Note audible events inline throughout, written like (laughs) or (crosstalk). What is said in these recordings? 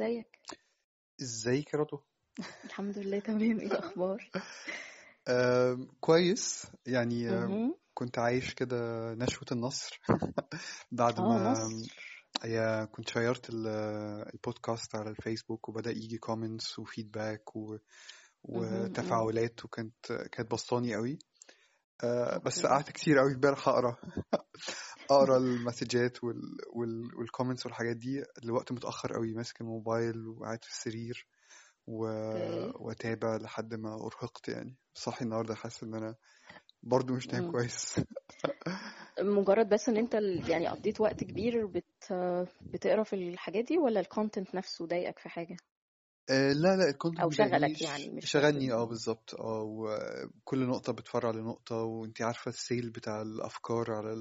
ازيك؟ ازيك يا رضوى؟ (laughs) الحمد لله تمام. إيه الأخبار؟ (laughs) كويس. يعني. كنت عايش كده نشوة النصر (laughs) بعد آه ما يا كنت share ت ال- البودكاست على الفيسبوك وبدأ يجي comments و feedback و... وتفاعلات وكانت كانت بسطاني قوي. آه، بس قعدت كتير قوي امبارح أقرأ. أقرأ ال messages وال... وال... وال comments والحاجات دي لوقت متأخر قوي ماسك الموبايل وقاعد في السرير و... واتابع لحد ما أرهقت يعني. صاحي النهارده حاسس إن أنا برضو مش نايم. كويس. (laughs) مجرد بس إن أنت ال- يعني قضيت وقت كبير بت بتقرأ في الحاجات دي ولا ال content نفسه ضايقك في حاجة؟ آه لا لا ال content أو شغلك يعني مش شغلني آه بالظبط. آه وكل نقطة بتفرع لنقطة وانتي عارفة السيل بتاع الأفكار على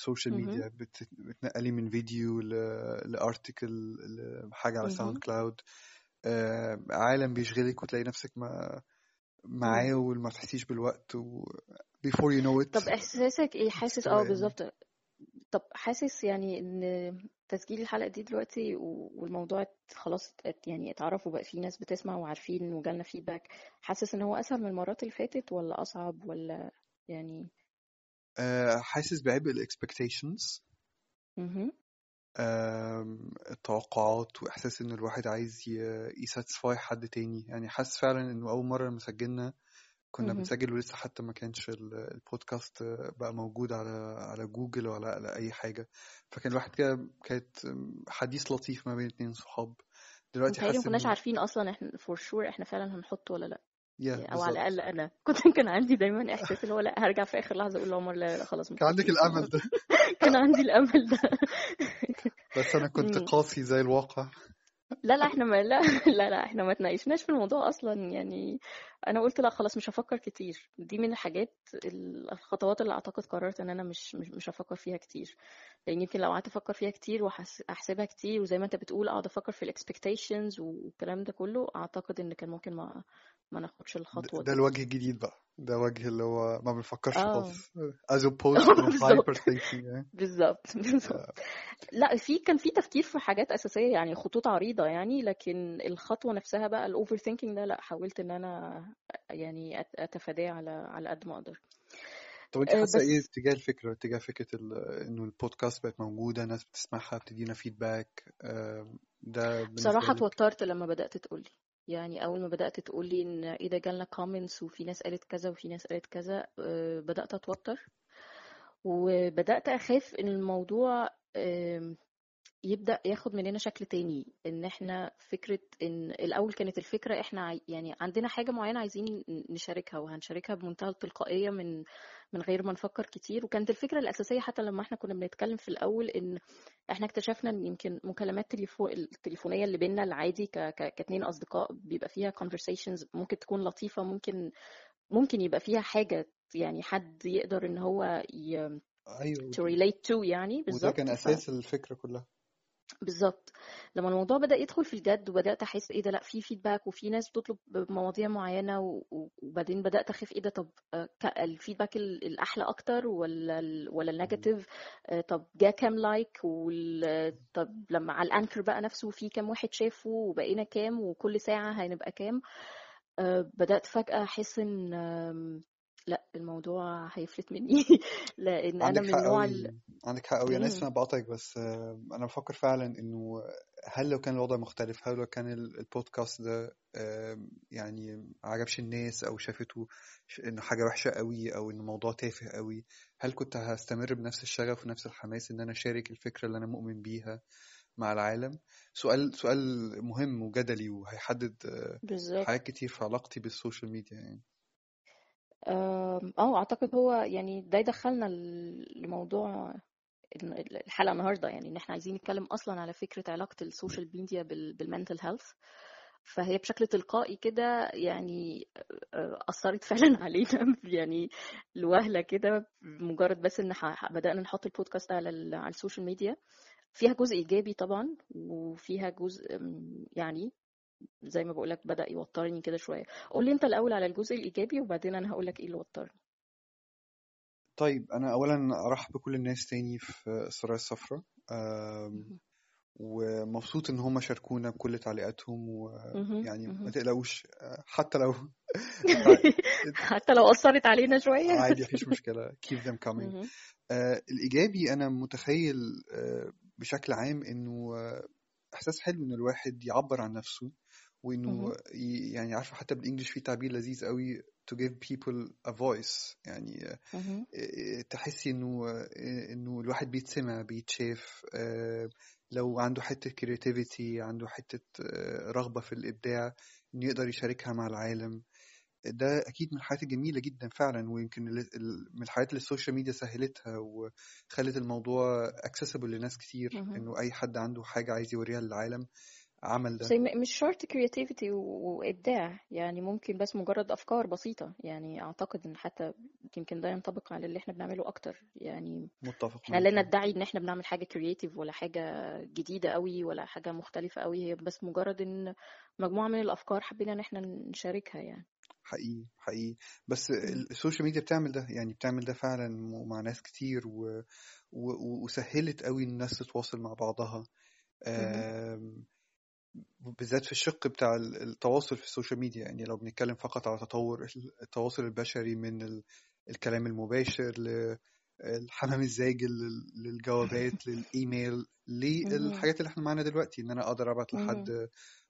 السوشيال مهم. ميديا بت- بتنقلي من فيديو ل- ل article لحاجة على Sound مهم. Cloud آه عالم بيشغلك وتلاقي نفسك ما. معاه وما تحسيش بالوقت و before you know طب it إحساسك إيه حاسس آه تستوعبي بالظبط طب حاسس يعني إن تسجيل الحلقة دي دلوقتي والموضوع خلاص يعني اتعرف وبقى في ناس بتسمع وعارفين وجالنا feedback حاسس إن هو أسهل من المرات اللي فاتت ولا أصعب ولا يعني آه حاسس بعبء ال expectations التوقعات وإحساس إن الواحد عايز ي satisfy حد تاني. يعني حاسس فعلا إنه أول مرة لما سجلنا كنا. بنسجل ولسه حتى ما كانش ال- البودكاست بقى موجود على على جوجل ولا على أي حاجة. فكان الواحد كده كانت حديث لطيف ما بين اتنين صحاب. دلوقتي متهيألي ما حاسس كناش عارفين أصلا إحنا for sure إحنا فعلا هنحط ولا لأ. يا أو على الأقل أنا (laughs) كنت كان عندي دايما إحساس اللي هو لأ هرجع في آخر لحظة أقول لعمر لا لا لا خلاص كان عندك الأمل ده. (laughs) كان عندي الأمل ده. (laughs) بس أنا كنت. قاسي زي الواقع. لا لا إحنا ما لا لا لا إحنا ما تناقشناش في الموضوع أصلا يعني. أنا قلت لأ خلاص مش هفكر كتير. دي من الحاجات الخطوات اللي أعتقد قررت إن أنا مش مش, مش هفكر فيها كتير. لأن يمكن لو قعدت أفكر فيها كتير واحسبها كتير وزي ما أنت بتقول أقعد أفكر في الاكسبكتيشنز والكلام ده كله أعتقد إن كان ممكن ما ما ناخدش ده الخطوة ده دي. الوجه الجديد بقى. ده وجه اللي هو ما بنفكرش آه. خالص. As opposed (laughs) to hyper بالظبط. thinking يعني. بالظبط بالظبط. لأ في كان في تفكير في حاجات أساسية يعني خطوط عريضة يعني لكن الخطوة نفسها بقى ال overthinking ده لأ حاولت إن أنا يعني أتفاداه على على قد ما أقدر. طب انت أه، حاسة إيه اتجاه الفكرة اتجاه فكرة إنه البودكاست بقت موجودة ناس بتسمعها بتدينا feedback ده بالنسبة بصراحة لك؟ اتوترت لما بدأت تقولي. يعني أول ما بدأت تقولي إن إيه ده جالنا كومنتس وفي ناس قالت كذا وفي ناس قالت كذا أه، بدأت أتوتر. وبدأت أخاف إن الموضوع آم، يبدأ ياخد مننا شكل تاني إن إحنا فكرة إن الأول كانت الفكرة إحنا يعني عندنا حاجة معينة عايزين نشاركها وهنشاركها بمنتهى التلقائية من من غير ما نفكر كتير. وكانت الفكرة الأساسية حتى لما إحنا كنا بنتكلم في الأول إن إحنا اكتشفنا إن يمكن مكالمات تليفو... التليفونية اللي بينا العادي ك... ك... كاتنين أصدقاء بيبقى فيها conversations ممكن تكون لطيفة ممكن ممكن يبقى فيها حاجة يعني حد يقدر إن هو ي... أيوه. to relate to يعني. وده كان بالظبط. ف... أساس الفكرة كلها. بالظبط. لما الموضوع بدأ يدخل في الجد وبدأت أحس إيه ده لأ في feedback وفي ناس بتطلب و- و- وبعدين بدأت أخاف إيه ده طب آه، ال feedback ال- الأحلى أكتر ولا ال ولا ال negative آه، طب جا كام like طب لما على ال Anchor بقى نفسه في كام واحد شافه وبقينا كام وكل ساعة هنبقى كام؟ آه، بدأت فجأة أحس إن آم، لأ الموضوع هيفلت مني. (laughs) أنا عندك من النوع ال... عندك حق قوي أنا اسف مم. أنا بقاطعك بس أنا بفكر فعلا إنه هل لو كان الوضع مختلف هل لو كان ال- البودكاست ده آه، يعني عجبش الناس أو شافته إنه حاجة وحشة قوي أو إنه موضوع تافه قوي هل كنت هستمر بنفس الشغف ونفس الحماس إن أنا أشارك الفكرة اللي أنا مؤمن بيها مع العالم؟ سؤال سؤال مهم وجدلي وهيحدد حاجات كتير في علاقتي بالسوشيال ميديا يعني. آم، آه أعتقد هو يعني ده يدخلنا ل- لموضوع الحلقة النهارده يعني إن إحنا عايزين نتكلم أصلا على فكرة علاقة السوشيال ميديا بال mental health فهي بشكل تلقائي كده يعني آه، أثرت (laughs) فعلا علينا يعني لوهلة كده مجرد بس إن بدأنا نحط البودكاست على ال- على السوشيال ميديا. فيها جزء إيجابي طبعا وفيها جزء يعني زي ما بقولك بدأ يوترني كده شوية قول لي انت الأول على الجزء الإيجابي وبعدين أنا هقول لك إيه اللي وترني طيب أنا أولا أرحب بكل الناس تاني في السرايا الصفراء آم، مهم. مبسوط إن هم شاركونا بكل تعليقاتهم. ويعني ما. تقلقوش حتى لو (laughs) حتى لو أثرت علينا شوية عادي مفيش (laughs) مشكلة keep them coming. آه، الإيجابي أنا متخيل آه، بشكل عام إنه آه، إحساس حلو إن الواحد يعبر عن نفسه ي- يعني عارفة حتى بالإنجلش في تعبير لذيذ قوي to give people a voice. يعني آه، تحسي إنه آه، إنه الواحد بيتسمع بيتشاف آه، لو عنده حتة creativity عنده حتة آه، رغبة في الإبداع إنه يقدر يشاركها مع العالم. ده أكيد من الحاجات الجميلة جدا فعلا ويمكن من الحاجات اللي السوشيال ميديا سهلتها وخلت الموضوع accessible لناس كتير. إنه أي حد عنده حاجة عايز يوريها للعالم. عمل ده. مش شرط creativity و- وإبداع يعني ممكن بس مجرد أفكار بسيطة. يعني أعتقد إن حتى يمكن ده ينطبق على اللي إحنا بنعمله أكتر. يعني متفق إحنا لا ندعي إن إحنا بنعمل حاجة creative ولا حاجة جديدة قوي ولا حاجة مختلفة قوي هي بس مجرد إن مجموعة من الأفكار حبينا إن إحنا نشاركها يعني. حقيقي حقيقي. بس السوشيال ميديا بتعمل ده يعني بتعمل ده فعلا مع ناس كتير و... و... وسهلت قوي الناس تتواصل مع بعضها. آم، بالذات في الشق بتاع ال- التواصل في السوشيال ميديا يعني لو بنتكلم فقط على تطور التواصل البشري من ال- الكلام المباشر للحمام الزاجل لل- للجوابات (laughs) للإيميل مهم. للحاجات اللي إحنا معانا دلوقتي إن أنا أقدر أبعت. لحد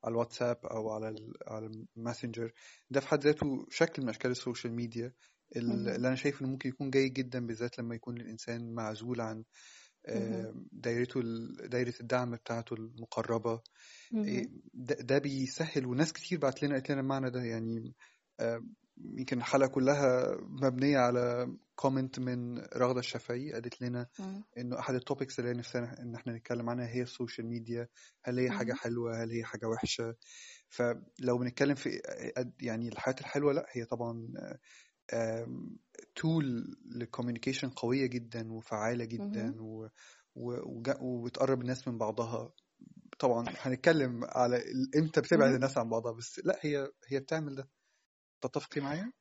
على الواتساب أو على على الماسنجر ده في حد ذاته شكل من أشكال السوشيال ميديا. اللي أنا شايف إنه ممكن يكون جيد جدا بالذات لما يكون الإنسان معزول عن دايرته دايرة الدعم بتاعته المقربة. إيه،. ده, بيسهل وناس كتير بعت لنا قالت لنا المعنى ده. يعني يمكن الحلقة كلها مبنية على comment من رغدة الشافعي قالت لنا. إنه أحد ال topics اللي نفسنا إن إحنا نتكلم عنها هي السوشيال ميديا هل هي حاجة مهم. حلوة؟ هل هي حاجة وحشة؟ فلو بنتكلم في يعني الحاجات الحلوة لا هي طبعا tool لل communication قوية جدا وفعالة جدا. و و- وبتقرب الناس من بعضها طبعا هنتكلم على إمتى بتبعد. الناس عن بعضها بس لا هي هي بتعمل ده تتفقي معايا؟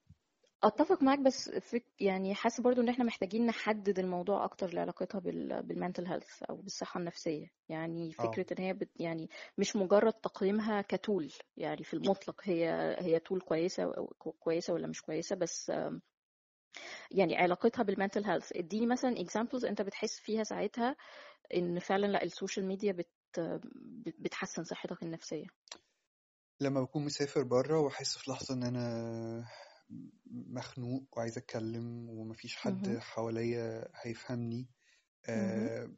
أتفق معاك بس فك يعني حاسة برضو إن إحنا محتاجين نحدد الموضوع أكتر لعلاقتها بال بالمنتل هيلث أو بالصحة النفسية. يعني آه. فكرة إن هي بت يعني مش مجرد تقييمها كتول يعني في المطلق هي هي تول كويسة أو كويسة ولا مش كويسة بس آم، يعني علاقتها بال mental health إديني مثلا examples أنت بتحس فيها ساعتها إن فعلا لأ السوشيال ميديا بت بت- بتحسن صحتك النفسية. لما بكون مسافر بره وأحس في لحظة إن أنا مخنوق وعايز أتكلم ومفيش حد. حواليا هيفهمني. آه،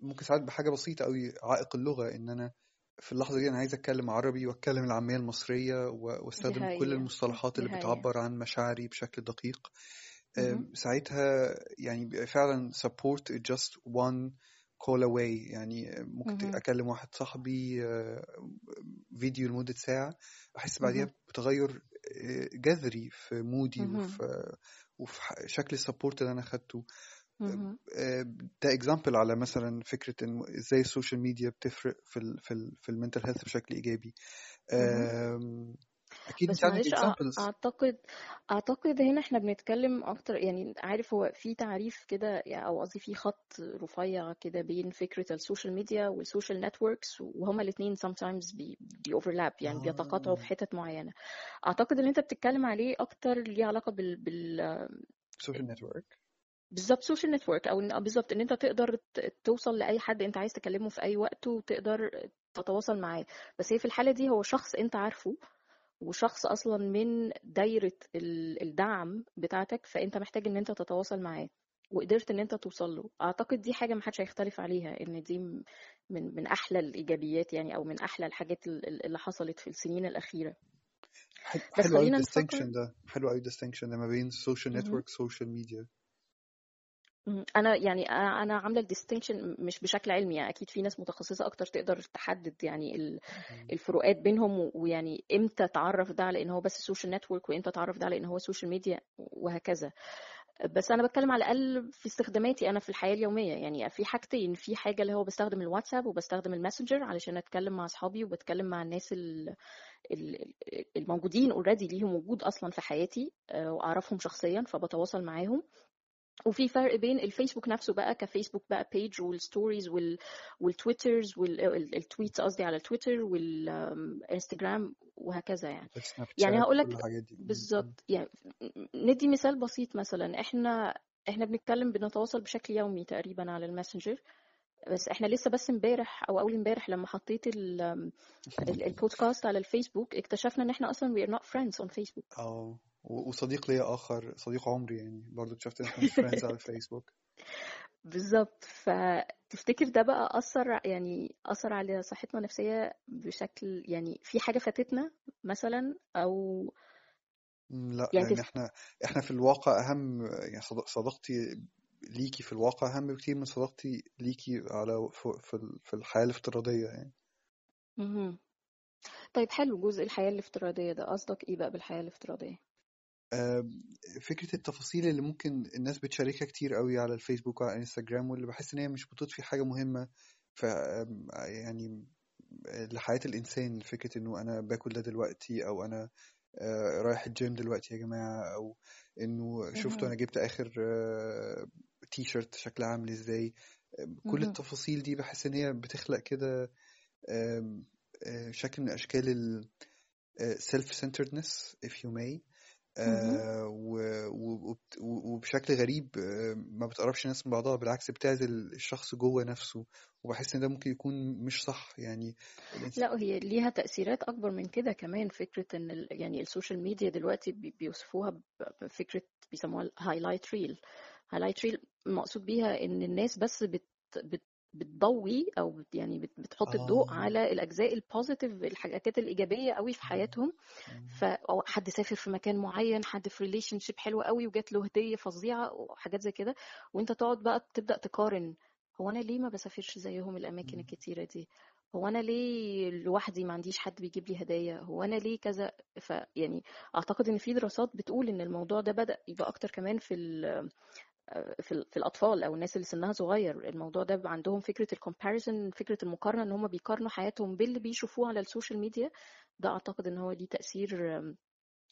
ممكن ساعات بحاجة بسيطة قوي عائق اللغة إن أنا في اللحظة دي أنا عايز أتكلم عربي وأتكلم و- دي وأستخدم كل المصطلحات اللي بتعبر عن مشاعري بشكل دقيق. آم، ساعتها يعني فعلا support is just one call away يعني ممكن. أكلم واحد صاحبي آه، فيديو لمدة ساعة أحس بعديها. بتغير آه، جذري في mood ي مهم. وفي وفي شكل ال support اللي أنا خدته. آه، ده example على مثلا فكرة إنه إزاي ال social media بتفرق في ال في ال في ال mental health بشكل إيجابي أكيد بس معلش أعتقد أعتقد هنا إحنا بنتكلم أكتر يعني عارف هو في تعريف كده يعني أو قصدي في خط رفيع كده بين فكرة ال social media وال social networks وهما الاثنين sometimes بي بي overlap يعني بيتقاطعوا في آه. حتت معينة. أعتقد اللي أنت بتتكلم عليه أكتر ليه علاقة بال, بال... social network؟ بالظبط social network أو إن- بالظبط إن أنت تقدر توصل لأي حد أنت عايز تكلمه في أي وقت وتقدر تتواصل معاه. بس هي في الحالة دي هو شخص أنت عارفه وشخص أصلا من دايرة ال- الدعم بتاعتك فأنت محتاج إن أنت تتواصل معاه وقدرت إن أنت توصل له أعتقد دي حاجة محدش هيختلف عليها إن دي من من أحلى الإيجابيات يعني أو من أحلى الحاجات ال- ال- اللي حصلت في السنين الأخيرة حلو قوي الديستنكشن ده حلو قوي ال distinction ده ما بين ال social مهم. network social media. أنا يعني أنا أنا عاملة ال distinction مش بشكل علمي يعني أكيد في ناس متخصصة أكتر تقدر تحدد يعني ال- الفروقات بينهم ويعني إمتى تعرف ده على إن هو بس social network وإمتى تعرف ده على إن هو social media وهكذا. بس أنا بتكلم على الأقل في استخداماتي أنا في الحياة اليومية. يعني في حاجتين في حاجة اللي هو بستخدم الواتساب وبستخدم الماسنجر علشان أتكلم مع أصحابي وبتكلم مع الناس ال- ال- الموجودين already ليهم وجود أصلا في حياتي وأعرفهم شخصيا فبتواصل معاهم. وفي فرق بين الفيسبوك نفسه بقى كفيسبوك بقى page وال stories وال والتويترز وال tweets قصدي على تويتر والانستجرام وهكذا يعني. يعني هقول لك. بالظبط. يعني ندي مثال بسيط مثلا. إحنا إحنا بنتكلم بنتواصل بشكل يومي تقريبا على الماسنجر. بس إحنا لسه بس امبارح أو أول امبارح لما حطيت ال- ال- البودكاست على الفيسبوك اكتشفنا إن إحنا أصلا we are not friends on Facebook. آه وصديق ليا آخر صديق عمري يعني. برضو اكتشفت إن إحنا فريندز على الفيسبوك (laughs) بالظبط. فتفتكر ده بقى أثر يعني أثر على صحتنا النفسية بشكل يعني في حاجة فاتتنا مثلا؟ م، لا يعني لأن تف... إحنا إحنا في الواقع أهم يعني صد- صداقتي ليكي في الواقع أهم بكتير من صداقتي ليكي على في في ال- في الحياة الافتراضية يعني. مهم. طيب حلو. جزء الحياة الافتراضية ده قصدك إيه بقى بالحياة الافتراضية؟ فكرة التفاصيل اللي ممكن الناس بتشاركها كتير قوي على الفيسبوك وعلى الإنستجرام واللي بحس إن هي مش بتضفي حاجة مهمة ف يعني لحياة الإنسان فكرة إنه أنا باكل ده دلوقتي أو أنا آه، رايح الجيم دلوقتي يا جماعة أو إنه شفتوا. أنا جبت آخر تي شيرت شكلها عامل إزاي كل. التفاصيل دي بحس إن هي بتخلق كده آه، شكل من أشكال ال آه، self-centeredness if you may. آه، وبشكل غريب آه، ما بتقربش الناس من بعضها بالعكس بتعزل الشخص جوه نفسه وبحس إن ده ممكن يكون مش صح يعني. لا هي ليها تأثيرات أكبر من كده كمان فكرة إن ال... يعني ال social media دلوقتي بي- بيوصفوها ب- بفكرة بيسموها ال highlight reel highlight reel المقصود بيها إن الناس بس بت... بت... بتضوي أو يعني بت- بتحط الضوء آه على الأجزاء ال positive الحاجات الإيجابية قوي في. حياتهم مم. ف أو حد سافر في مكان معين حد في relationship حلوة قوي وجات له هدية فظيعة وحاجات زي كده وأنت تقعد بقى تبدأ تقارن هو أنا ليه ما بسافرش زيهم الأماكن. الكتيرة دي هو أنا ليه لوحدي ما عنديش حد بيجيب لي هدايا هو أنا ليه كذا فيعني أعتقد إن في دراسات بتقول إن الموضوع ده بدأ يبقى أكتر كمان في في ال- في الأطفال أو الناس اللي سنها صغير. الموضوع ده بيبقى عندهم فكرة ال comparison فكرة المقارنة إن هم بيقارنوا حياتهم باللي بيشوفوه على ال social media. ده أعتقد إن هو ليه تأثير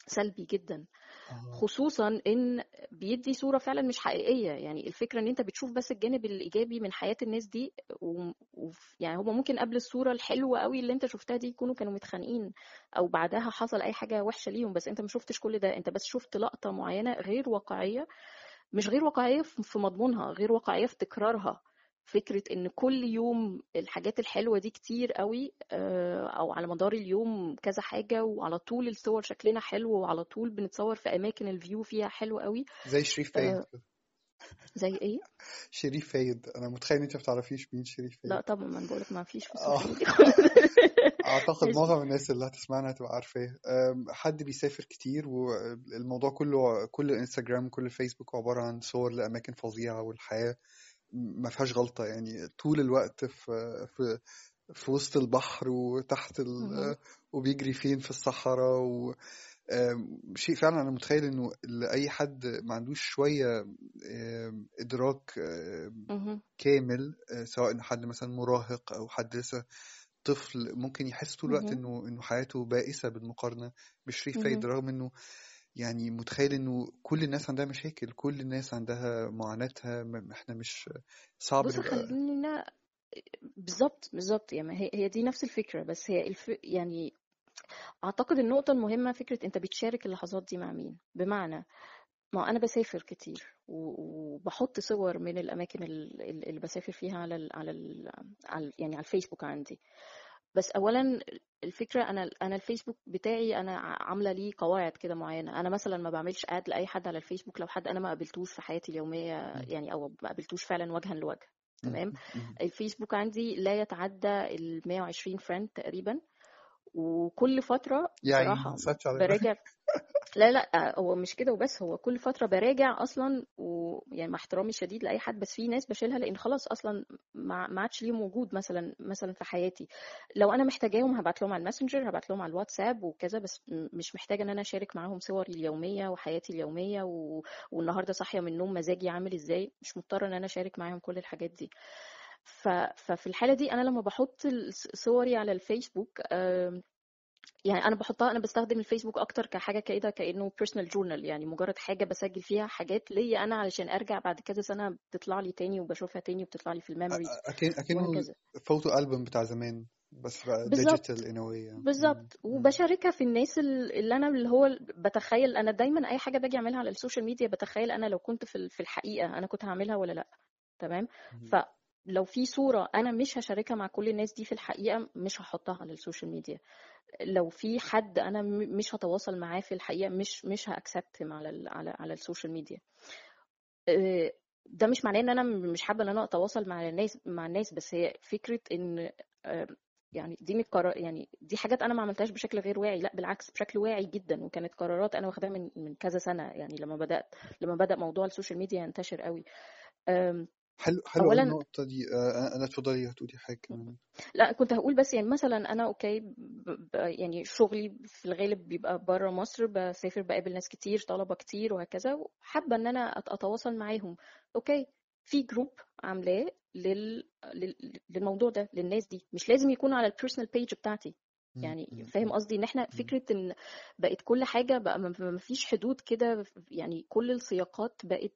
سلبي جدا. آه. خصوصا إن بيدي صورة فعلا مش حقيقية. يعني الفكرة إن أنت بتشوف بس الجانب الإيجابي من حياة الناس دي و... و... يعني هم ممكن قبل الصورة الحلوة قوي اللي أنت شفتها دي يكونوا كانوا متخانقين أو بعدها حصل أي حاجة وحشة ليهم بس أنت ما شفتش كل ده. أنت بس شفت لقطة معينة غير واقعية. مش غير واقعية في مضمونها غير واقعية في تكرارها. فكرة إن كل يوم الحاجات الحلوة دي كتير قوي آه، أو على مدار اليوم كذا حاجة وعلى طول الصور شكلنا حلو وعلى طول بنتصور في أماكن ال view فيها حلو قوي. زي شريف آه، زي إيه؟ شريف فايد. أنا متخيل إن أنت ما بتعرفيش مين شريف لا فايد طبعا ما أنا بقولك ما فيش في خالص (laughs) أعتقد معظم الناس اللي هتسمعنا هتبقى عارفاه. حد بيسافر كتير والموضوع كله كل الإنستجرام كل الفيسبوك عبارة عن صور لأماكن فظيعة والحياة ما فيهاش غلطة. يعني طول الوقت في في في وسط البحر وتحت ال... وبيجري فين في الصحراء و... شيء فعلا أنا متخيل إنه لأي حد ما عندوش شوية إدراك. كامل آه، سواء حد مثلا مراهق أو حد لسه طفل ممكن يحس طول الوقت. إنه إنه حياته بائسة بالمقارنة بشريف فايد. رغم إنه يعني متخيل إنه كل الناس عندها مشاكل كل الناس عندها معاناتها إحنا مش صعب بص خلينا بالظبط بالظبط يعني هي هي دي نفس الفكرة بس هي الف... يعني أعتقد النقطة المهمة فكرة أنت بتشارك اللحظات دي مع مين. بمعنى ما أنا بسافر كتير وبحط صور من الأماكن ال- ال- اللي بسافر فيها على ال على ال على يعني على الفيسبوك عندي. بس اولا الفكرة أنا أنا الفيسبوك بتاعي أنا عاملة ليه قواعد كده معينة. أنا مثلا ما بعملش add لأي حد على الفيسبوك لو حد أنا ما قابلتوش في حياتي اليومية يعني أو ما قابلتوش فعلا وجها لوجه. تمام؟ الفيسبوك عندي لا يتعدى ال 120 friend تقريبا. وكل فترة ساتش على براجع. لا لا هو مش كده وبس هو كل فترة براجع أصلا ويعني مع احترامي الشديد لأي حد بس في ناس بشيلها لأن خلاص أصلا ما عادش ليهم وجود مثلا مثلا في حياتي. لو أنا محتاجاهم هبعت لهم على الماسنجر هبعت لهم على الواتساب وكذا بس مش محتاجة إن أنا أشارك معاهم صوري اليومية وحياتي اليومية و... والنهاردة صاحية من النوم مزاجي عامل إزاي مش مضطرة إن أنا أشارك معاهم كل الحاجات دي. ففي الحالة دي أنا لما بحط صوري على الفيسبوك يعني أنا بحطها أنا بستخدم الفيسبوك أكتر كحاجة كده كأنه personal journal يعني مجرد حاجة بسجل فيها حاجات ليا أنا علشان أرجع بعد كذا سنة بتطلع لي تاني وبشوفها تاني وبتطلع لي في ال memories أكنه وهكذا photo album بتاع زمان بس بقى digital يعني. بالظبط. مم. وبشاركها في الناس ال- اللي أنا اللي هو بتخيل أنا دايما أي حاجة باجي أعملها على السوشيال ميديا بتخيل أنا لو كنت في ال- في الحقيقة أنا كنت هعملها ولا لأ تمام مم. فلو في صورة أنا مش هشاركها مع كل الناس دي في الحقيقة مش هحطها على السوشيال ميديا. لو في حد أنا م- مش هتواصل معاه في الحقيقة مش مش ه accept على ال على على السوشيال ميديا. آه، ده مش معناه إن أنا مش حابة إن أنا أتواصل مع الناس مع الناس بس هي فكرة إن آه، يعني دي من يعني دي حاجات أنا ما عملتهاش بشكل غير واعي لأ بالعكس بشكل واعي جدا وكانت قرارات أنا واخداها من من كذا سنة يعني لما بدأت لما بدأ موضوع السوشيال ميديا ينتشر قوي. حلو حلو اولا النقطة دي آه، أنا اتفضلي هتقولي حاجة كمان لا كنت هقول بس يعني مثلا أنا okay ب- يعني شغلي في الغالب بيبقى بره مصر بسافر بقابل ناس كتير طلبة كتير وهكذا وحابة إن أنا أت- أتواصل معاهم okay في group عاملاه لل... لل... للموضوع ده للناس دي مش لازم يكون على ال personal page بتاعتي. يعني. فاهم. قصدي إن إحنا مم. فكرة إن بقت كل حاجة بقى ما فيش حدود كده يعني كل السياقات بقت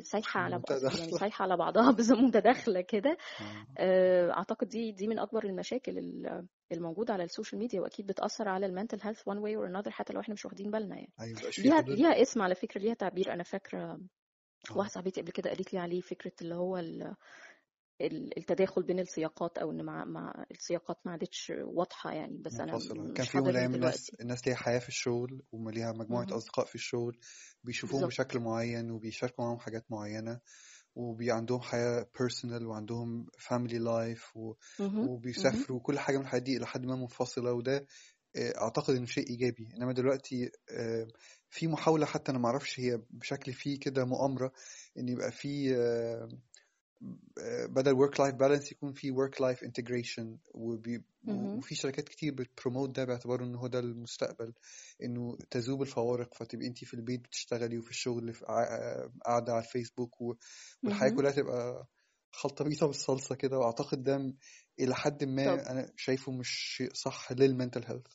سايحة على ب- يعني سايحة على بعضها (laughs) بس متداخلة كده. آه. آه، أعتقد دي دي من أكبر المشاكل ال- الموجودة على السوشيال ميديا وأكيد بتأثر على ال mental health one way or another حتى لو إحنا مش واخدين بالنا يعني. أيوة ليها حدود ليها اسم على فكرة ليها تعبير. أنا فاكرة آه. واحدة صاحبتي قبل كده قالت لي عليه فكرة اللي هو التداخل بين السياقات أو إن مع مع السياقات ما عادتش واضحة يعني بس أنا كان في الأيام الناس الناس ليها حياة في الشغل وليها مجموعة مهم. أصدقاء في الشغل بيشوفوهم بالظبط. بشكل معين وبيشاركوا معاهم حاجات معينة وبي عندهم حياة personal وعندهم family life و... وبيسافروا وكل حاجة من الحاجات دي إلى حد ما منفصلة وده آه، أعتقد إنه شيء إيجابي. إنما دلوقتي آه، في محاولة حتى أنا معرفش هي بشكل فيه كده مؤامرة إن يبقى في آه، بدل work life balance يكون في work life integration وبي... مهم. وفي شركات كتير بت promote ده باعتباره إن هو ده المستقبل إنه تذوب الفوارق فتبقي أنت في البيت بتشتغلي وفي الشغل في قاع- قاعدة على الفيسبوك و... والحياة مهم. كلها تبقى خلطبيطة بالصلصة كده وأعتقد ده إلى حد طب ما أنا شايفه مش شيء صح لل mental health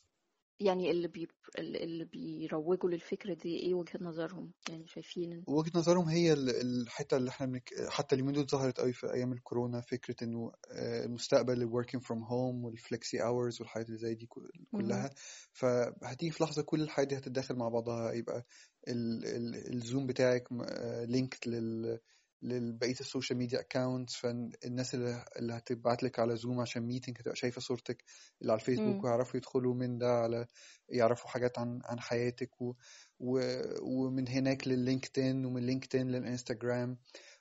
يعني اللي بي اللي بيروجوا للفكره دي إيه وجهة نظرهم يعني شايفين وجهة نظرهم هي ال- الحتة اللي إحنا بنك... حتى اليومين دول ظهرت قوي في أيام الكورونا فكرة إنه آه، المستقبل ال working from home وال flexi hours والحاجات اللي زي دي. كلها فهتيجي في لحظة كل الحاجات دي هتتداخل مع بعضها يبقى ال... ال... الزوم بتاعك لينكد لل لبقية السوشيال ميديا accounts فالناس اللي, اللي هتبعت لك على زوم عشان meeting هتبقى شايفة صورتك اللي على الفيسبوك. ويعرفوا يدخلوا من ده على يعرفوا حاجات عن عن حياتك و... و... ومن هناك لللينكدين ومن لينكدين للانستجرام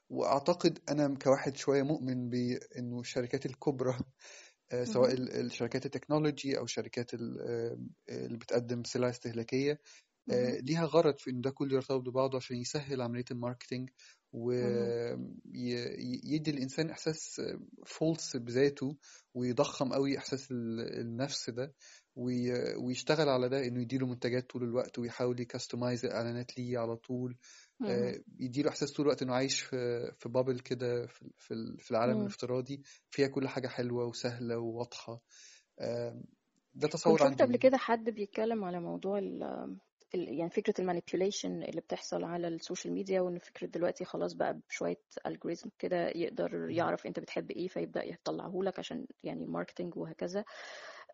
وأعتقد أنا كواحد شوية مؤمن بإنه الشركات الكبرى آه، سواء الشركات التكنولوجي أو الشركات ال- آه، اللي بتقدم سلع استهلاكية آه،. ليها غرض في إن ده كله يرتبط ببعضه عشان يسهل عملية ال marketing. ويدي الإنسان إحساس false بذاته ويضخم قوي إحساس ال- النفس ده وي- ويشتغل على ده إنه يديله منتجات طول الوقت ويحاول ي customize الإعلانات ليه على طول. آه، يديله إحساس طول الوقت إنه عايش في في bubble كده في في ال- في العالم مم. الافتراضي فيها كل حاجة حلوة وسهلة وواضحة آه، ده تصور شفت قبل عندي كده حد بيتكلم على موضوع يعني فكرة ال manipulation اللي بتحصل على السوشيال ميديا وإن فكرة دلوقتي خلاص بقى بشوية algorithm كده يقدر يعرف أنت بتحب إيه فيبدأ يطلعه لك عشان يعني marketing وهكذا.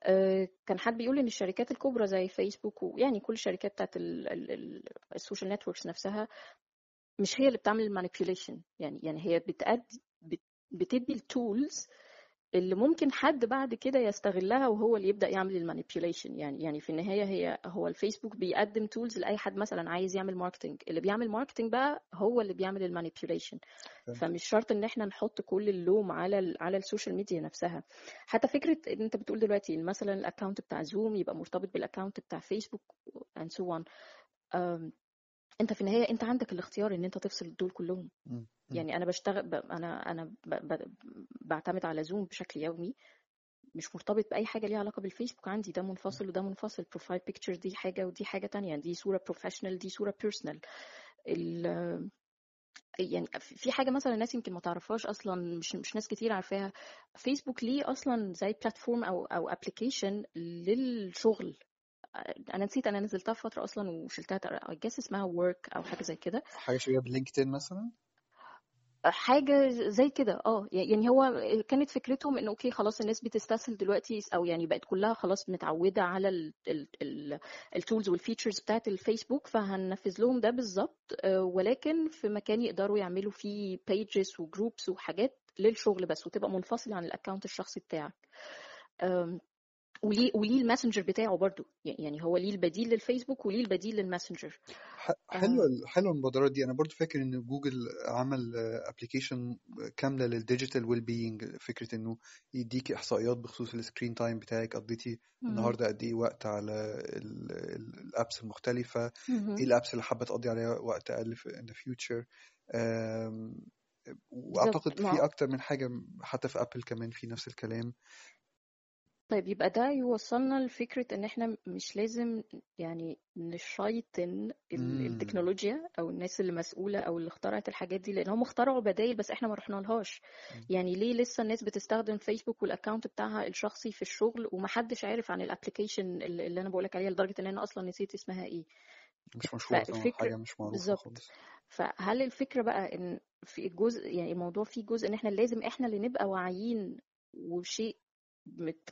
آه، كان حد بيقول إن الشركات الكبرى زي فيسبوك ويعني كل الشركات بتاعت ال- ال- ال- السوشيال networks نفسها مش هي اللي بتعمل ال manipulation يعني يعني هي بتأدي بت- بتدي ال tools اللي ممكن حد بعد كده يستغلها وهو اللي يبدأ يعمل ال manipulation. يعني يعني في النهاية هي هو الفيسبوك بيقدم tools لأي حد مثلا عايز يعمل marketing اللي بيعمل marketing بقى هو اللي بيعمل ال manipulation. فمش شرط إن إحنا نحط كل اللوم على على السوشيال ميديا نفسها. حتى فكرة إن أنت بتقول دلوقتي إن مثلا ال account بتاع زوم يبقى مرتبط بال account بتاع فيسبوك and so on. أم، انت في النهاية انت عندك الاختيار ان انت تفصل دول كلهم. مم. يعني أنا بشتغل ب... أنا أنا ب... ب... بعتمد على زوم بشكل يومي. مش مرتبط بأي حاجة ليها علاقة بالفيسبوك عندي. ده منفصل وده منفصل. profile picture دي حاجة ودي حاجة تانية. دي صورة professional دي صورة personal ال... يعني في في حاجة مثلا الناس يمكن ما تعرفهاش أصلا مش مش ناس كتير عارفاها. فيسبوك ليه أصلا زي platform أو أو application للشغل؟ أنا نسيت أنا نزلتها في فترة أصلا وشلتها I guess اسمها work أو حاجة زي كده. حاجة شبيهه بلينكدين مثلا؟ حاجة زي كده آه يعني هو كانت فكرتهم انه okay خلاص الناس بتستسهل دلوقتي أو يعني بقت كلها خلاص متعودة على ال tools وال features بتاعت الفيسبوك فهننفذ لهم ده بالظبط آه، ولكن في مكان يقدروا يعملوا فيه pages و groups وحاجات للشغل بس وتبقى منفصلة عن ال account الشخصي بتاعك. وليه وليه الماسنجر بتاعه برضو. يعني هو ليه البديل للفيسبوك وليه البديل للماسنجر حلوة ال- حلوة المبادرات دي. أنا برضو فاكر إن جوجل عمل application كاملة لل digital well-being فكرة إنه يديكي إحصائيات بخصوص ال screen time بتاعك قضيتي. النهارده قد إيه وقت على ال apps المختلفة. إيه ال apps اللي حابة تقضي عليها وقت أقل في أم، بالظبط وأعتقد في أكتر من حاجة حتى في Apple كمان في نفس الكلام. طيب يبقى ده يوصلنا لفكرة إن إحنا مش لازم يعني نشيطن ال- التكنولوجيا أو الناس اللي مسؤولة أو اللي اخترعت الحاجات دي لأن هم اخترعوا بدائل بس إحنا ما رحنا لهاش يعني ليه لسه الناس بتستخدم فيسبوك وال account بتاعها الشخصي في الشغل ومحدش عارف عن ال application اللي أنا بقولك عليها لدرجة إن أنا أصلا نسيت اسمها إيه؟ مش مشهورة طبعا فالفكرة حاجة مش بالظبط خالص. فهل الفكرة بقى إن في الجزء يعني الموضوع فيه جزء إن إحنا لازم إحنا اللي نبقى واعيين وشيء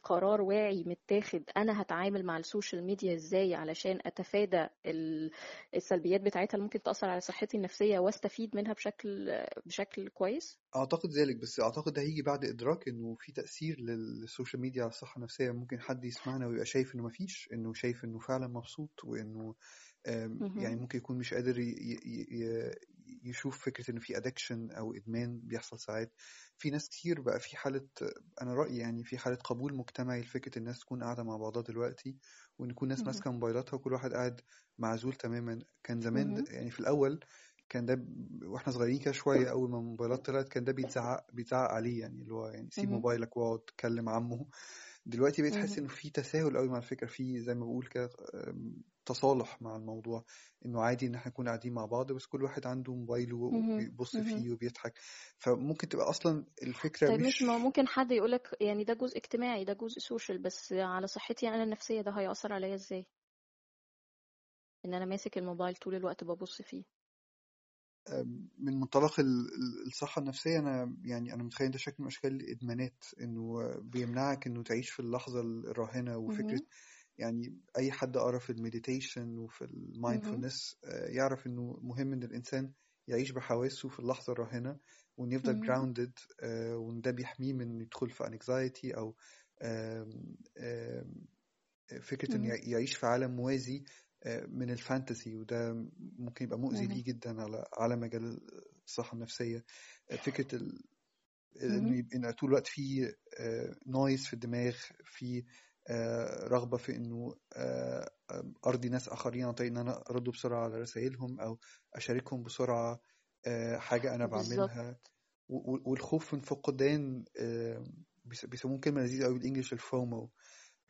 قرار واعي متاخد أنا هتعامل مع السوشيال ميديا إزاي علشان أتفادى ال- السلبيات بتاعتها اللي ممكن تأثر على صحتي النفسية وأستفيد منها بشكل بشكل كويس؟ أعتقد ذلك بس أعتقد ده هيجي بعد إدراك إنه في تأثير للسوشيال ميديا على الصحة النفسية. ممكن حد يسمعنا ويبقى شايف إنه مفيش إنه شايف إنه فعلا مبسوط وإنه يعني. ممكن يكون مش قادر ي- ي- ي- يشوف فكرة إنه في ادكشن أو إدمان بيحصل ساعات في ناس كتير بقى في حالة أنا رأيي يعني في حالة قبول مجتمعي لفكرة الناس تكون قاعدة مع بعضها دلوقتي وإن يكون ناس مهم. ماسكة موبايلاتها وكل واحد قاعد معزول تماما كان زمان. يعني في الأول كان ده وإحنا صغيرين كده شوية أول ما الموبايلات طلعت كان ده بيتزعق بيتزعق عليه يعني اللي هو يعني سيب. موبايلك واقعد تكلم عمه دلوقتي بقيت مهم. إنه في تساهل قوي مع الفكرة في زي ما بقول كده تصالح مع الموضوع إنه عادي إن إحنا نكون قاعدين مع بعض بس كل واحد عنده موبايله. وبيبص. فيه وبيضحك فممكن تبقى أصلا الفكرة طيب ماشي ما مش ممكن حد يقولك يعني ده جزء اجتماعي ده جزء سوشيال بس على صحتي أنا النفسية ده هيأثر عليا إزاي إن أنا ماسك الموبايل طول الوقت ببص فيه من منطلق ال- ال- الصحة النفسية أنا يعني أنا متخيل ده شكل من أشكال الإدمانات إنه بيمنعك إنه تعيش في اللحظة الراهنة وفكرة مهم. يعني أي حد قرأ في ال meditation وفي. ال mindfulness يعرف إنه مهم إن الإنسان يعيش بحواسه في اللحظة الراهنة وان يفضل. grounded وإن ده بيحميه من إنه يدخل في anxiety فكرة إنه مهم. يعيش في عالم موازي آه، من ال fantasy وده ممكن يبقى مؤذي. ليه جدا على على مجال الصحة النفسية آه، فكرة ال- انه. يبقى إن طول الوقت في noise في الدماغ في آه، رغبة في إنه آه، آه، أرضي ناس آخرين عن طريق إن أنا أرد بسرعة على رسائلهم أو أشاركهم بسرعة آه، حاجة أنا بعملها والخوف من فقدان آه، بيس- بيسموه كلمة لذيذة قوي بال English ال FOMO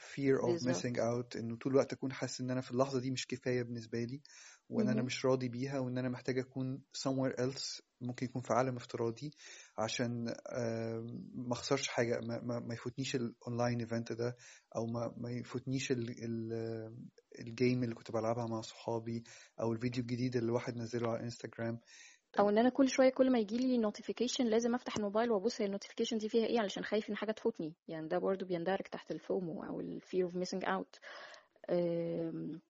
fear of بالظبط missing out إنه طول الوقت أكون حاسس إن أنا في اللحظة دي مش كفاية بالنسبة لي وإن أنا مهم. مش راضي بيها وإن أنا محتاج أكون somewhere else ممكن يكون في عالم افتراضي عشان آم، ما أخسرش حاجة ما, ما, ما يفوتنيش ال online event ده أو ما, ما يفوتنيش ال- ال- ال game اللي كنت بلعبها مع صحابي أو الفيديو الجديد اللي الواحد نزله على انستجرام أو إن أنا كل شوية كل ما يجي لي notification لازم أفتح الموبايل وأبص هي ال notification دي فيها إيه علشان خايف إن حاجة تفوتني. يعني ده برضو بيندرج تحت ال FOMO أو ال fear of missing out. أم،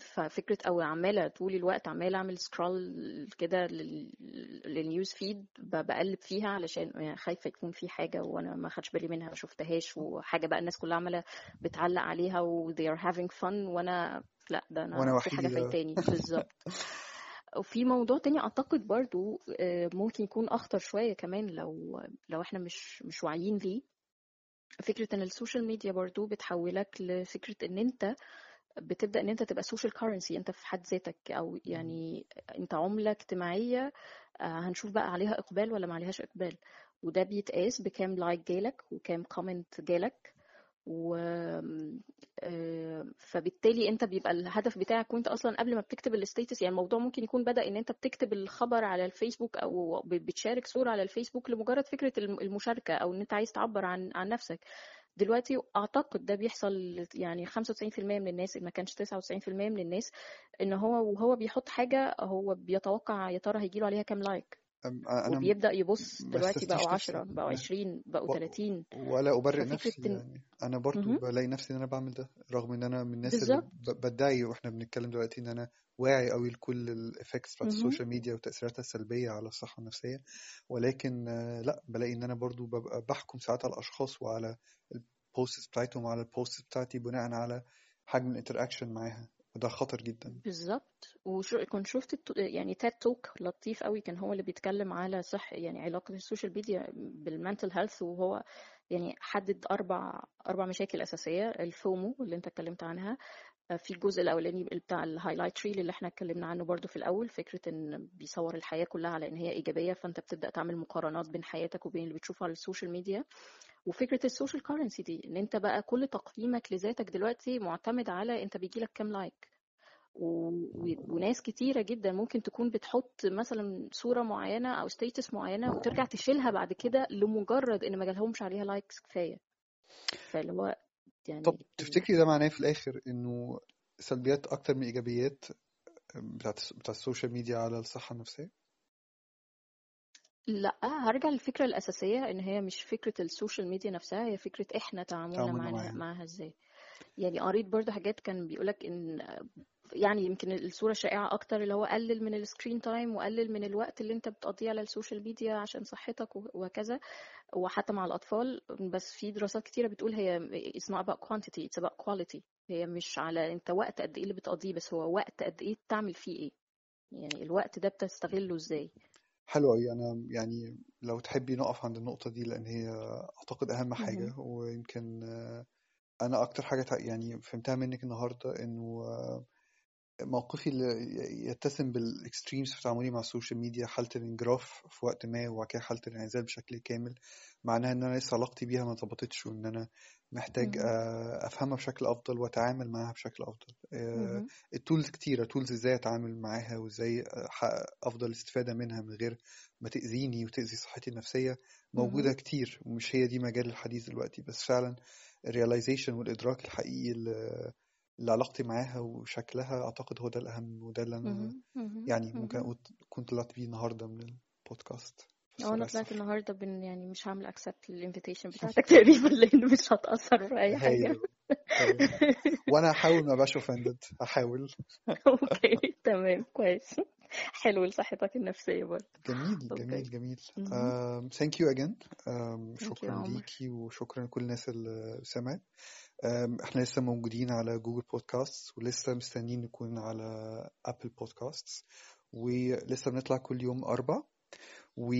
ففكرة أو عمالة طول الوقت عمالة أعمل scroll كده لل- لل news feed بقلب فيها علشان يعني خايفة يكون في حاجة وأنا ما خدش بالي منها ما شفتهاش وحاجة بقى الناس كلها عمالة بتعلق عليها و they are having fun وأنا لا ده وأنا أنا في حاجة. فايتاني بالظبط. (laughs) وفي موضوع تاني أعتقد برضو آه، ممكن يكون أخطر شوية كمان لو لو إحنا مش مش واعيين ليه. فكرة إن السوشيال ميديا برضو بتحولك لفكرة إن أنت بتبدأ إن أنت تبقى social currency أنت في حد ذاتك أو يعني أنت عملة اجتماعية آه، هنشوف بقى عليها إقبال ولا ما عليهاش إقبال. وده بيتقاس بكام like جالك وكام comment جالك. و فبالتالي انت بيبقى الهدف بتاعك وانت أصلا قبل ما بتكتب ال status يعني الموضوع ممكن يكون بدأ إن انت بتكتب الخبر على الفيسبوك أو بتشارك صورة على الفيسبوك لمجرد فكرة الم- المشاركة أو إن انت عايز تعبر عن عن نفسك. دلوقتي أعتقد ده بيحصل يعني 95% من الناس ما كانش 99% من الناس إن هو وهو بيحط حاجة هو بيتوقع يا ترى هيجيله عليها كام لايك أنا وبيبدأ يبص دلوقتي بقوا استفتيش 10 نفسي بقوا ما 20 بقوا و- 30 ولا ابرئ نفسي يعني. أنا برضو مهم. بلاقي نفسي إن أنا بعمل ده رغم إن أنا من الناس اللي بالظبط. ب- بدعي وإحنا بنتكلم دلوقتي إن أنا واعي قوي لكل الايفكتس بتاعت. السوشيال ميديا وتأثيراتها السلبية على الصحة النفسية. ولكن لأ بلاقي إن أنا برضو ببقى بحكم ساعات على الأشخاص وعلى البوستس بتاعتهم وعلى البوستس بتاعتي بناء على حجم ال interaction معاها. وده خطر جدا. بالظبط. وكنت شفت الت- يعني TED Talk لطيف قوي كان هو اللي بيتكلم على صح يعني علاقة السوشيال ميديا بال mental health وهو يعني حدد أربع أربع مشاكل أساسية ال FOMO اللي أنت اتكلمت عنها في الجزء الأولاني بتاع ال highlight reel اللي إحنا اتكلمنا عنه برضو في الأول فكرة إن بيصور الحياة كلها على إن هي إيجابية فأنت بتبدأ تعمل مقارنات بين حياتك وبين اللي بتشوفه على السوشيال ميديا. وفكرة ال social currency دي إن أنت بقى كل تقييمك لذاتك دلوقتي معتمد على أنت بيجيلك كام like و... وناس كتيرة جدا ممكن تكون بتحط مثلا صورة معينة أو status معينة وترجع تشيلها بعد كده لمجرد إن ما جالهمش عليها likes كفاية. فاللي هو طب يعني ال... تفتكري ده معناه في الآخر إنه سلبيات أكتر من إيجابيات بتاعت بتاعت السوشيال ميديا على الصحة النفسية؟ لأ هرجع للفكرة الأساسية إن هي مش فكرة السوشيال ميديا نفسها هي فكرة إحنا تعاملنا تعاملنا معاها معاها معاها إزاي. يعني قريت برضه حاجات كان بيقولك إن يعني يمكن الصورة الشائعة أكتر اللي هو قلل من ال screen time وقلل من الوقت اللي أنت بتقضيه على السوشيال ميديا عشان صحتك وهكذا. وحتى مع الأطفال بس في دراسات كتيرة بتقول هي it's not about quantity it's about quality. هي مش على أنت وقت قد إيه اللي بتقضيه بس هو وقت قد إيه بتعمل فيه إيه. يعني الوقت ده بتستغله إزاي. حلو قوي أنا يعني لو تحبي نقف عند النقطة دي لأن هي أعتقد أهم حاجة مهم. ويمكن أنا أكتر حاجة تع- يعني فهمتها منك النهارده إنه آه، موقفي اللي يتسم بال extremes في تعاملي مع السوشيال ميديا حالة الانجراف في وقت ما وبعد كده حالة الانعزال بشكل كامل معناها إن أنا لسه علاقتي بيها ما اتظبطتش وإن أنا محتاج أفهمها بشكل أفضل وأتعامل معاها بشكل أفضل. ال tools كتيرة tools إزاي أتعامل معاها وإزاي احقق أفضل استفادة منها من غير ما تأذيني وتأذي صحتي النفسية موجودة مهم. كتير ومش هي دي مجال الحديث دلوقتي بس فعلا ال realization والإدراك الحقيقي اللي اللي علاقتي معاها وشكلها أعتقد هو ده الأهم وده اللي. مهم. يعني ممكن. أقول كنت طلعت بيه النهاردة من البودكاست. آه أنا طلعت النهارده بن يعني مش هعمل accept لل invitation بتاعتك تقريبا لأن مش هتأثر في أي حاجة. وأنا هحاول ما أبقاش offended. هحاول. (laughs) okay. تمام. كويس. حلو لصحتك النفسية برضه. جميل جميل جميل. مهم. thank you again. thank you شكرا عمر. ليكي وشكرا لكل الناس اللي سمعت. إحنا لسه موجودين على جوجل بودكاست ولسه مستنيين نكون على آبل بودكاست ولسه بنطلع كل يوم أربع. و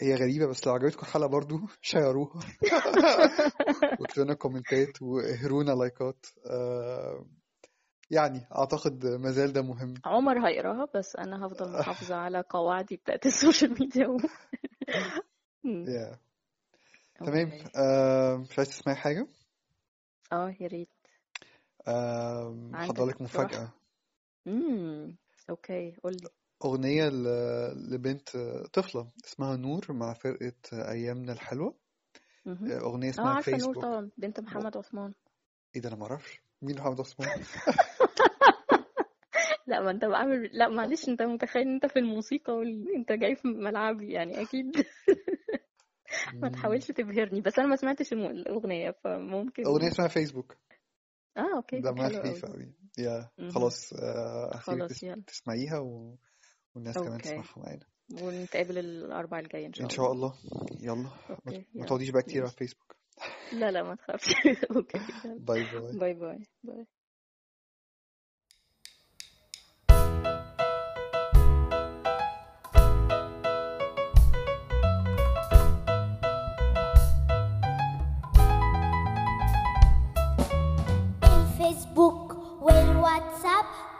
هي غريبة بس لو عجبتكم الحلقة برضو (laughs) شيروها. (laughs) واكتبوا لنا كومنتات واهرونا لايكات. يعني أعتقد ما زال ده مهم. عمر هيقراها بس أنا هفضل محافظة على قواعدي بتاعت السوشيال ميديا (laughs) yeah. تمام؟ uh, مش عايز تسمعي حاجة؟ آه يا ريت. عندك حضرلك مفاجأة. امم okay قولي. أغنية ل- لبنت طفلة اسمها نور مع فرقة أيامنا الحلوة. مهم. أغنية آه اسمها عارفة نور فيسبوك طبعا بنت محمد عثمان. إيه ده أنا معرفش. مين محمد عثمان؟ (laughs) لا ما أنت بعمل لا معلش أنت متخيل إن أنت في الموسيقى وال... أنت جاي في ملعبي يعني أكيد. (laughs) ما. تحاولش تبهرني. بس أنا ما سمعتش الأغنية فممكن اسمها فيسبوك آه أوكي دمها قوي خفيف أوي. يا. خلاص آه، خلاص يلا. تسمعيها و... والناس كمان okay. تسمعها معانا. ونتقابل الأربعاء الجاي إن شاء شاء الله. الله. يلا. ما okay ما تقعديش بقى كتير على فيسبوك لا لا ما تخافش. (laughs) okay bye bye. bye bye bye.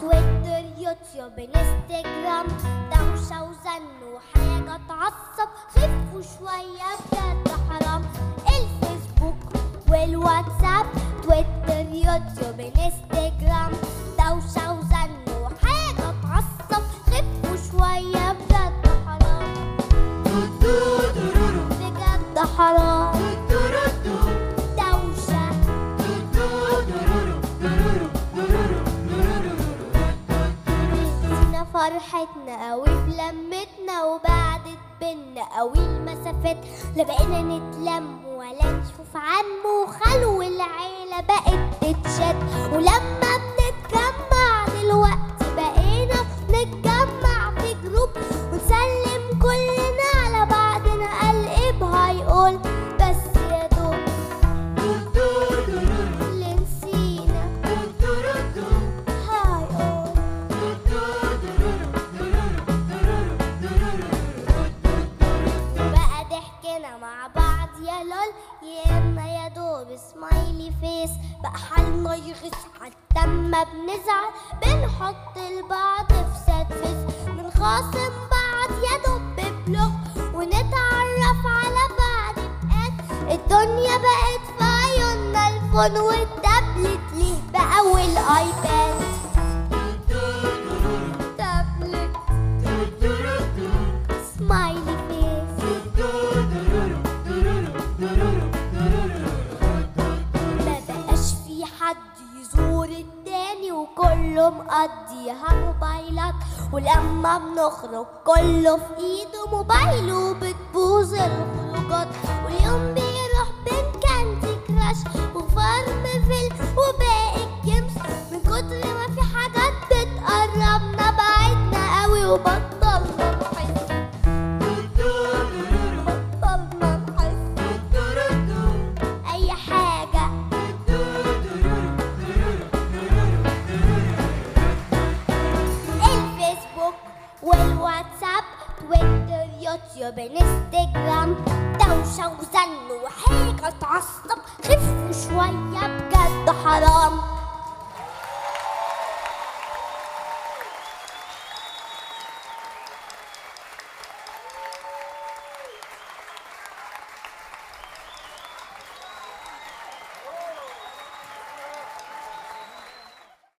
تويتر يوتيوب انستجرام دوشة وزن وحاجة تعصب. خفوا شوية بجد حرام. الفيسبوك والواتساب تويتر يوتيوب انستجرام دوشة وزن وحاجة تعصب. خفوا شوية بجد حرام. بجد حرام. فرحتنا قوي في لمتنا وبعدت بينا قوي المسافات لا بقينا نتلم ولا نشوف عمو وخلو والعيلة بقت تتشد ولما وكله مقضيها موبايلات ولما بنخرج كله في إيده موبايله وبتبوظ الخروجات. واليوم بيروح بين كاندي كراش وفارمفيل وباقي الجيمز. من كتر ما في حاجات بتقربنا بعدنا قوي وبطلنا يا بنستجرام دوشة وزن وحاجة تعصب. خفوا شوية بجد حرام.